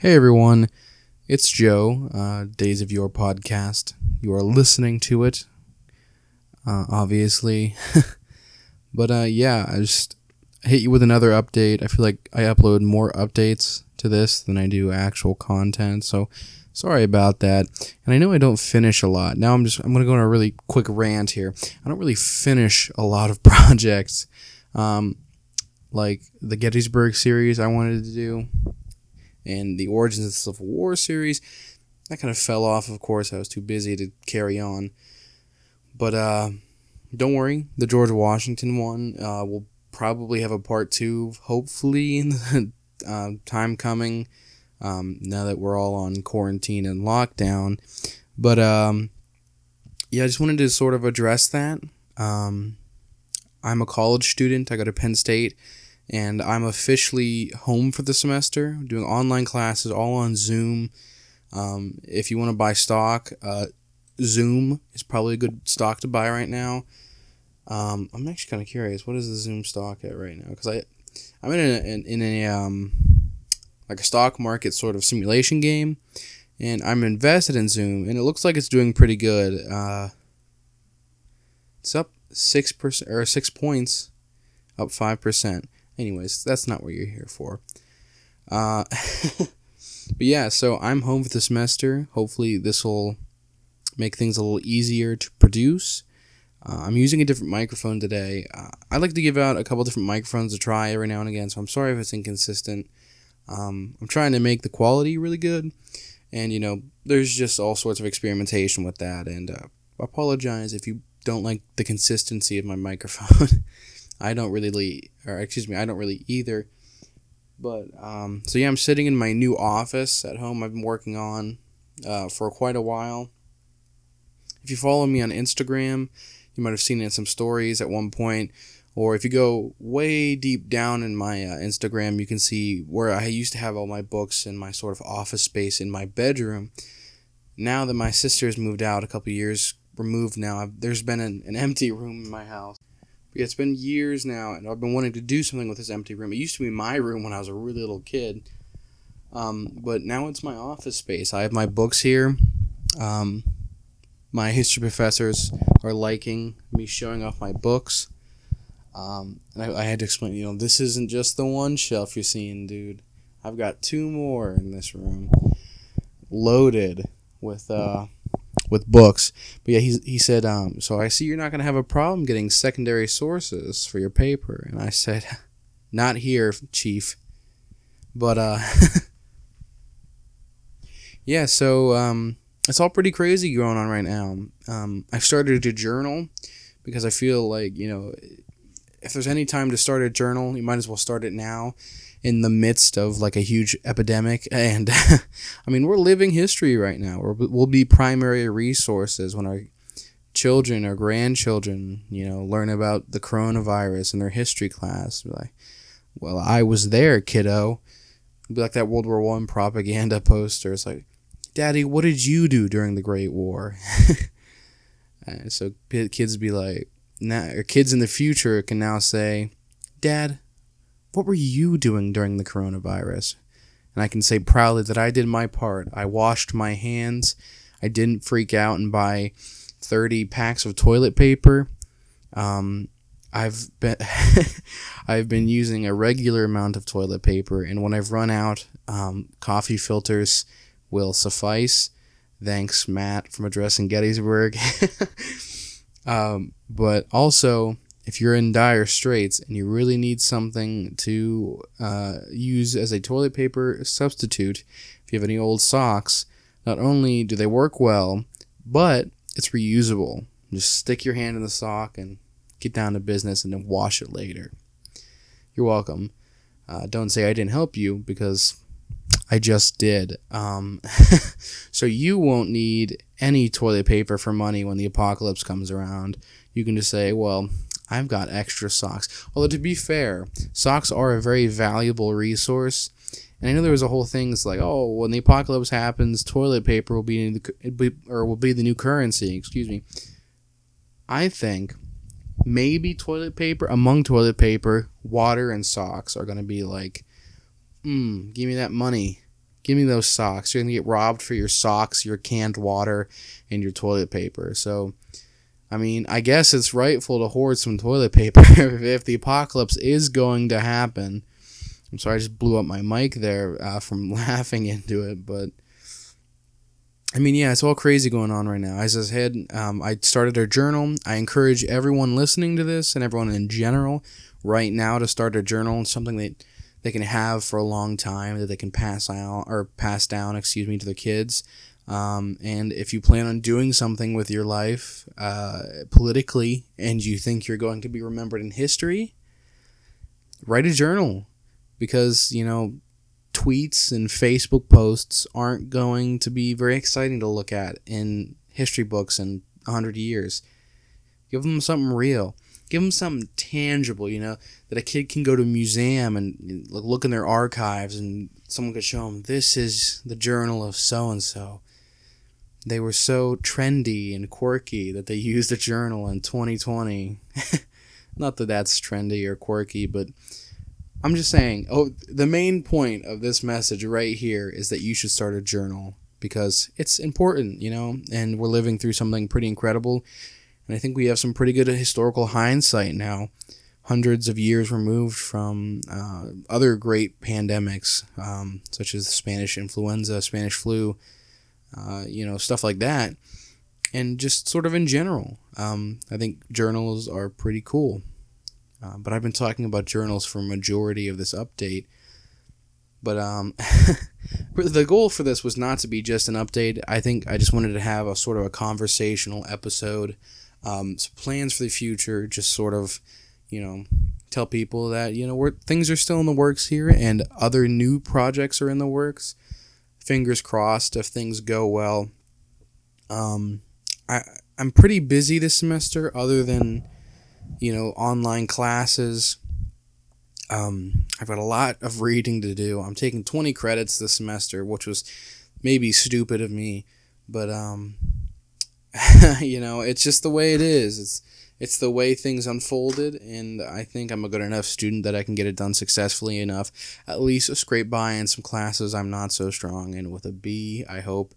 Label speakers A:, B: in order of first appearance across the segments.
A: Hey everyone, it's Joe, uh, Days of Yore podcast. You are listening to it, uh, obviously. but uh, yeah, I just hit you with another update. I feel like I upload more updates to this than I do actual content, so sorry about that. And I know I don't finish a lot. Now I'm just I'm gonna go on a really quick rant here. I don't really finish a lot of projects, um, like the Gettysburg series I wanted to do and the Origins of the Civil War series. That kind of fell off, of course. I was too busy to carry on. But uh, don't worry, the George Washington one uh, will probably have a part two, hopefully, in the uh, time coming. Um, now that we're all on quarantine and lockdown. But um, yeah, I just wanted to sort of address that. Um, I'm a college student. I go to Penn State and I'm officially home for the semester, doing online classes all on Zoom. Um, if you want to buy stock, uh, Zoom is probably a good stock to buy right now. Um, I'm actually kind of curious, what is the Zoom stock at right now? Because I, I'm in a in, in a um, like a stock market sort of simulation game, and I'm invested in Zoom, and it looks like it's doing pretty good. Uh, it's up six percent or six points, up five percent. Anyways, that's not what you're here for. Uh, but yeah, so I'm home for the semester. Hopefully, this will make things a little easier to produce. Uh, I'm using a different microphone today. Uh, I like to give out a couple different microphones to try every now and again, so I'm sorry if it's inconsistent. Um, I'm trying to make the quality really good, and you know, there's just all sorts of experimentation with that. And uh, I apologize if you don't like the consistency of my microphone. I don't really, or excuse me, I don't really either. But um, so yeah, I'm sitting in my new office at home. I've been working on uh, for quite a while. If you follow me on Instagram, you might have seen it in some stories at one point. Or if you go way deep down in my uh, Instagram, you can see where I used to have all my books and my sort of office space in my bedroom. Now that my sister has moved out a couple years removed now, I've, there's been an, an empty room in my house it's been years now, and I've been wanting to do something with this empty room. It used to be my room when I was a really little kid, um, but now it's my office space. I have my books here. Um, my history professors are liking me showing off my books. Um, and I, I, had to explain, you know, this isn't just the one shelf you're seeing, dude. I've got two more in this room, loaded with uh, with books. But yeah, he, he said, um, so I see you're not going to have a problem getting secondary sources for your paper. And I said, not here, chief. But, uh, yeah, so, um, it's all pretty crazy going on right now. Um, I've started to journal because I feel like, you know, if there's any time to start a journal, you might as well start it now in the midst of like a huge epidemic. And I mean, we're living history right now. we will be primary resources when our children or grandchildren, you know, learn about the coronavirus in their history class. Like, well, I was there, kiddo. Be like that World War One propaganda poster. It's like, Daddy, what did you do during the Great War? so kids be like, now, or kids in the future can now say, Dad, what were you doing during the coronavirus? And I can say proudly that I did my part. I washed my hands. I didn't freak out and buy 30 packs of toilet paper. Um, I've been I've been using a regular amount of toilet paper, and when I've run out, um, coffee filters will suffice. Thanks, Matt, from addressing Gettysburg. um, but also, if you're in dire straits and you really need something to uh, use as a toilet paper substitute, if you have any old socks, not only do they work well, but it's reusable. Just stick your hand in the sock and get down to business and then wash it later. You're welcome. Uh, don't say I didn't help you because I just did. Um, so you won't need any toilet paper for money when the apocalypse comes around. You can just say, well, I've got extra socks. Although to be fair, socks are a very valuable resource. And I know there was a whole thing it's like, oh, when the apocalypse happens, toilet paper will be, the, or will be the new currency. Excuse me. I think maybe toilet paper among toilet paper, water and socks are going to be like, hmm, give me that money, Give me those socks. You're gonna get robbed for your socks, your canned water, and your toilet paper. So, I mean, I guess it's rightful to hoard some toilet paper if the apocalypse is going to happen. I'm sorry, I just blew up my mic there uh, from laughing into it, but I mean, yeah, it's all crazy going on right now. As I said, um, I started a journal. I encourage everyone listening to this and everyone in general right now to start a journal. And something that they can have for a long time that they can pass out or pass down, excuse me, to their kids. Um, and if you plan on doing something with your life uh, politically and you think you're going to be remembered in history, write a journal because, you know, tweets and Facebook posts aren't going to be very exciting to look at in history books in 100 years. Give them something real. Give them something tangible, you know, that a kid can go to a museum and look in their archives and someone could show them this is the journal of so and so. They were so trendy and quirky that they used a journal in 2020. Not that that's trendy or quirky, but I'm just saying, oh, the main point of this message right here is that you should start a journal because it's important, you know, and we're living through something pretty incredible. And I think we have some pretty good historical hindsight now, hundreds of years removed from uh, other great pandemics, um, such as the Spanish influenza, Spanish flu, uh, you know, stuff like that. And just sort of in general, um, I think journals are pretty cool. Uh, but I've been talking about journals for majority of this update. But um, the goal for this was not to be just an update. I think I just wanted to have a sort of a conversational episode, um, some plans for the future, just sort of, you know, tell people that you know we're, things are still in the works here and other new projects are in the works. Fingers crossed if things go well. Um, I I'm pretty busy this semester, other than you know, online classes. Um, I've got a lot of reading to do. I'm taking 20 credits this semester, which was maybe stupid of me, but um, you know, it's just the way it is. It's it's the way things unfolded, and I think I'm a good enough student that I can get it done successfully enough. At least scrape by in some classes I'm not so strong in with a B. I hope.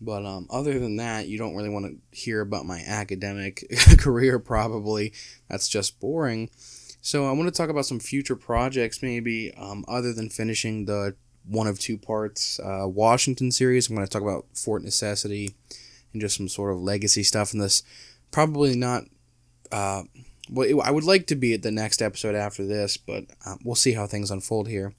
A: But um, other than that, you don't really want to hear about my academic career, probably. That's just boring. So I want to talk about some future projects, maybe, um, other than finishing the one of two parts uh, Washington series. I'm going to talk about Fort Necessity and just some sort of legacy stuff in this. Probably not. Uh, well, I would like to be at the next episode after this, but uh, we'll see how things unfold here.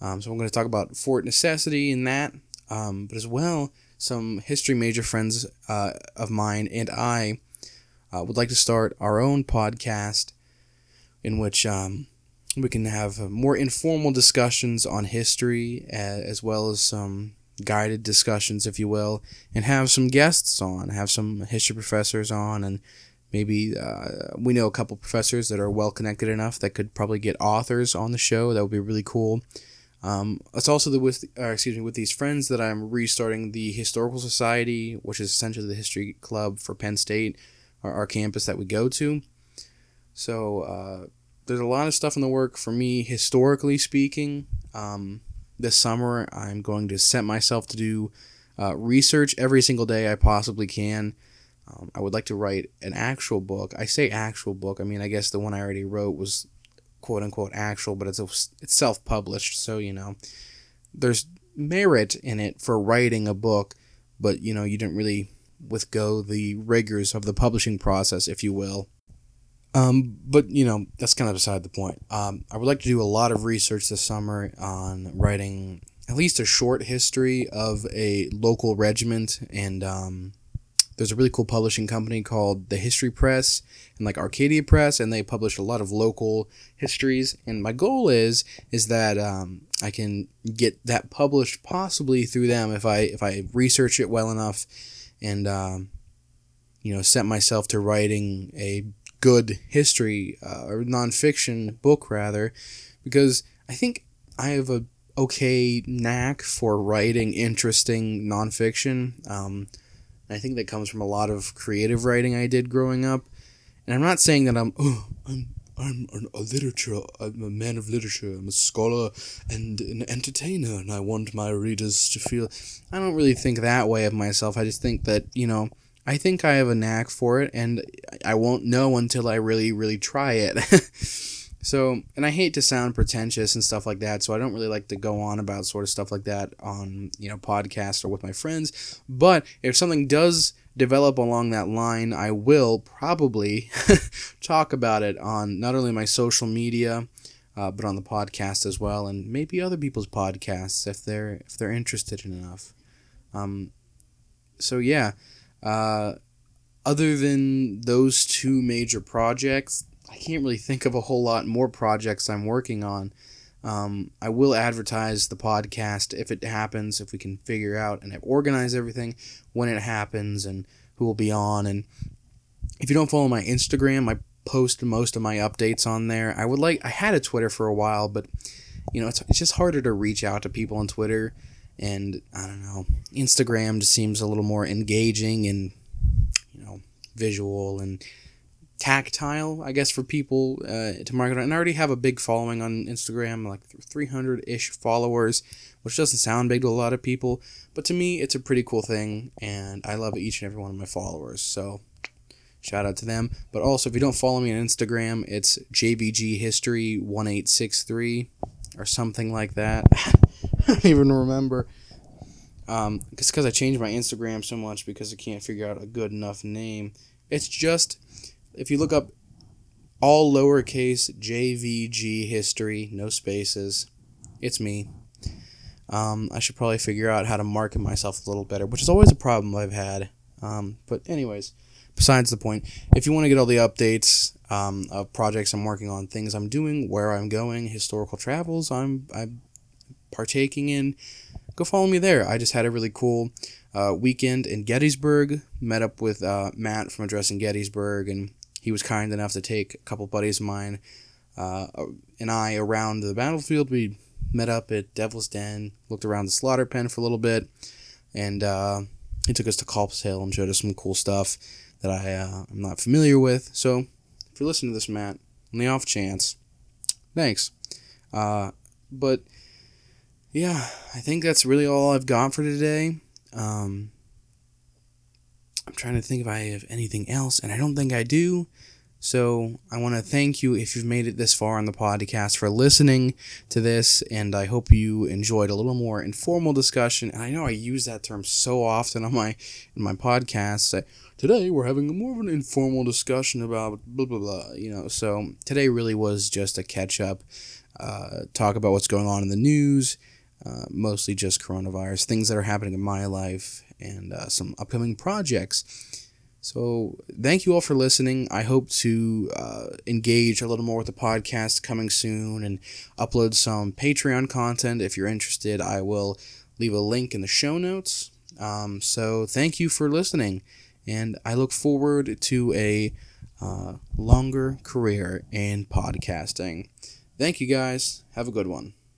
A: Um, so I'm going to talk about Fort Necessity and that, um, but as well some history major friends uh, of mine and I uh, would like to start our own podcast in which um, we can have more informal discussions on history as well as some guided discussions, if you will, and have some guests on, have some history professors on, and maybe uh, we know a couple professors that are well connected enough that could probably get authors on the show. That would be really cool. Um, it's also the, with uh, excuse me with these friends that I'm restarting the historical society, which is essentially the history club for Penn State, our, our campus that we go to. So uh, there's a lot of stuff in the work for me historically speaking. Um, this summer I'm going to set myself to do uh, research every single day I possibly can. Um, I would like to write an actual book. I say actual book. I mean I guess the one I already wrote was quote unquote actual, but it's a, it's self published, so you know there's merit in it for writing a book, but you know you didn't really withgo the rigors of the publishing process, if you will. Um, but you know that's kind of beside the point. Um, I would like to do a lot of research this summer on writing at least a short history of a local regiment and um, there's a really cool publishing company called the History Press and like Arcadia Press, and they publish a lot of local histories. And my goal is is that um, I can get that published possibly through them if I if I research it well enough, and um, you know set myself to writing a good history uh, or nonfiction book rather, because I think I have a okay knack for writing interesting nonfiction. Um, and I think that comes from a lot of creative writing I did growing up. And I'm not saying that I'm oh I'm I'm a literature, I'm a man of literature, I'm a scholar and an entertainer, and I want my readers to feel. I don't really think that way of myself. I just think that, you know, I think I have a knack for it, and I won't know until I really, really try it. so, and I hate to sound pretentious and stuff like that, so I don't really like to go on about sort of stuff like that on, you know, podcasts or with my friends. But if something does develop along that line, I will probably talk about it on not only my social media, uh, but on the podcast as well, and maybe other people's podcasts if they're if they're interested enough. Um, so yeah, uh, other than those two major projects, I can't really think of a whole lot more projects I'm working on. Um, I will advertise the podcast if it happens, if we can figure out and organize everything when it happens and who will be on. And if you don't follow my Instagram, I post most of my updates on there. I would like, I had a Twitter for a while, but you know, it's, it's just harder to reach out to people on Twitter. And I don't know, Instagram just seems a little more engaging and, you know, visual and tactile, I guess, for people uh, to market on. And I already have a big following on Instagram, like 300 ish followers, which doesn't sound big to a lot of people, but to me, it's a pretty cool thing, and I love each and every one of my followers. So, shout out to them. But also, if you don't follow me on Instagram, it's JVG History 1863 or something like that. I don't even remember. Um, it's because I changed my Instagram so much because I can't figure out a good enough name. It's just if you look up all lowercase JVG history, no spaces, it's me. Um, I should probably figure out how to market myself a little better, which is always a problem I've had. Um, but anyways, besides the point, if you want to get all the updates um, of projects I'm working on, things I'm doing, where I'm going, historical travels I'm I'm partaking in, go follow me there. I just had a really cool uh, weekend in Gettysburg. Met up with uh, Matt from Addressing Gettysburg, and he was kind enough to take a couple buddies of mine uh, and I around the battlefield. We met up at Devil's Den, looked around the slaughter pen for a little bit, and uh, he took us to Culp's Hill and showed us some cool stuff that I uh, am not familiar with. So if you're listening to this, Matt, on the off chance, thanks. Uh, but yeah, I think that's really all I've got for today. Um, I'm trying to think if I have anything else, and I don't think I do. So I want to thank you if you've made it this far on the podcast for listening to this, and I hope you enjoyed a little more informal discussion. And I know I use that term so often on my in my podcasts. today we're having a more of an informal discussion about blah blah blah. You know, so today really was just a catch up, uh, talk about what's going on in the news, uh, mostly just coronavirus, things that are happening in my life, and uh, some upcoming projects. So, thank you all for listening. I hope to uh, engage a little more with the podcast coming soon and upload some Patreon content. If you're interested, I will leave a link in the show notes. Um, so, thank you for listening, and I look forward to a uh, longer career in podcasting. Thank you guys. Have a good one.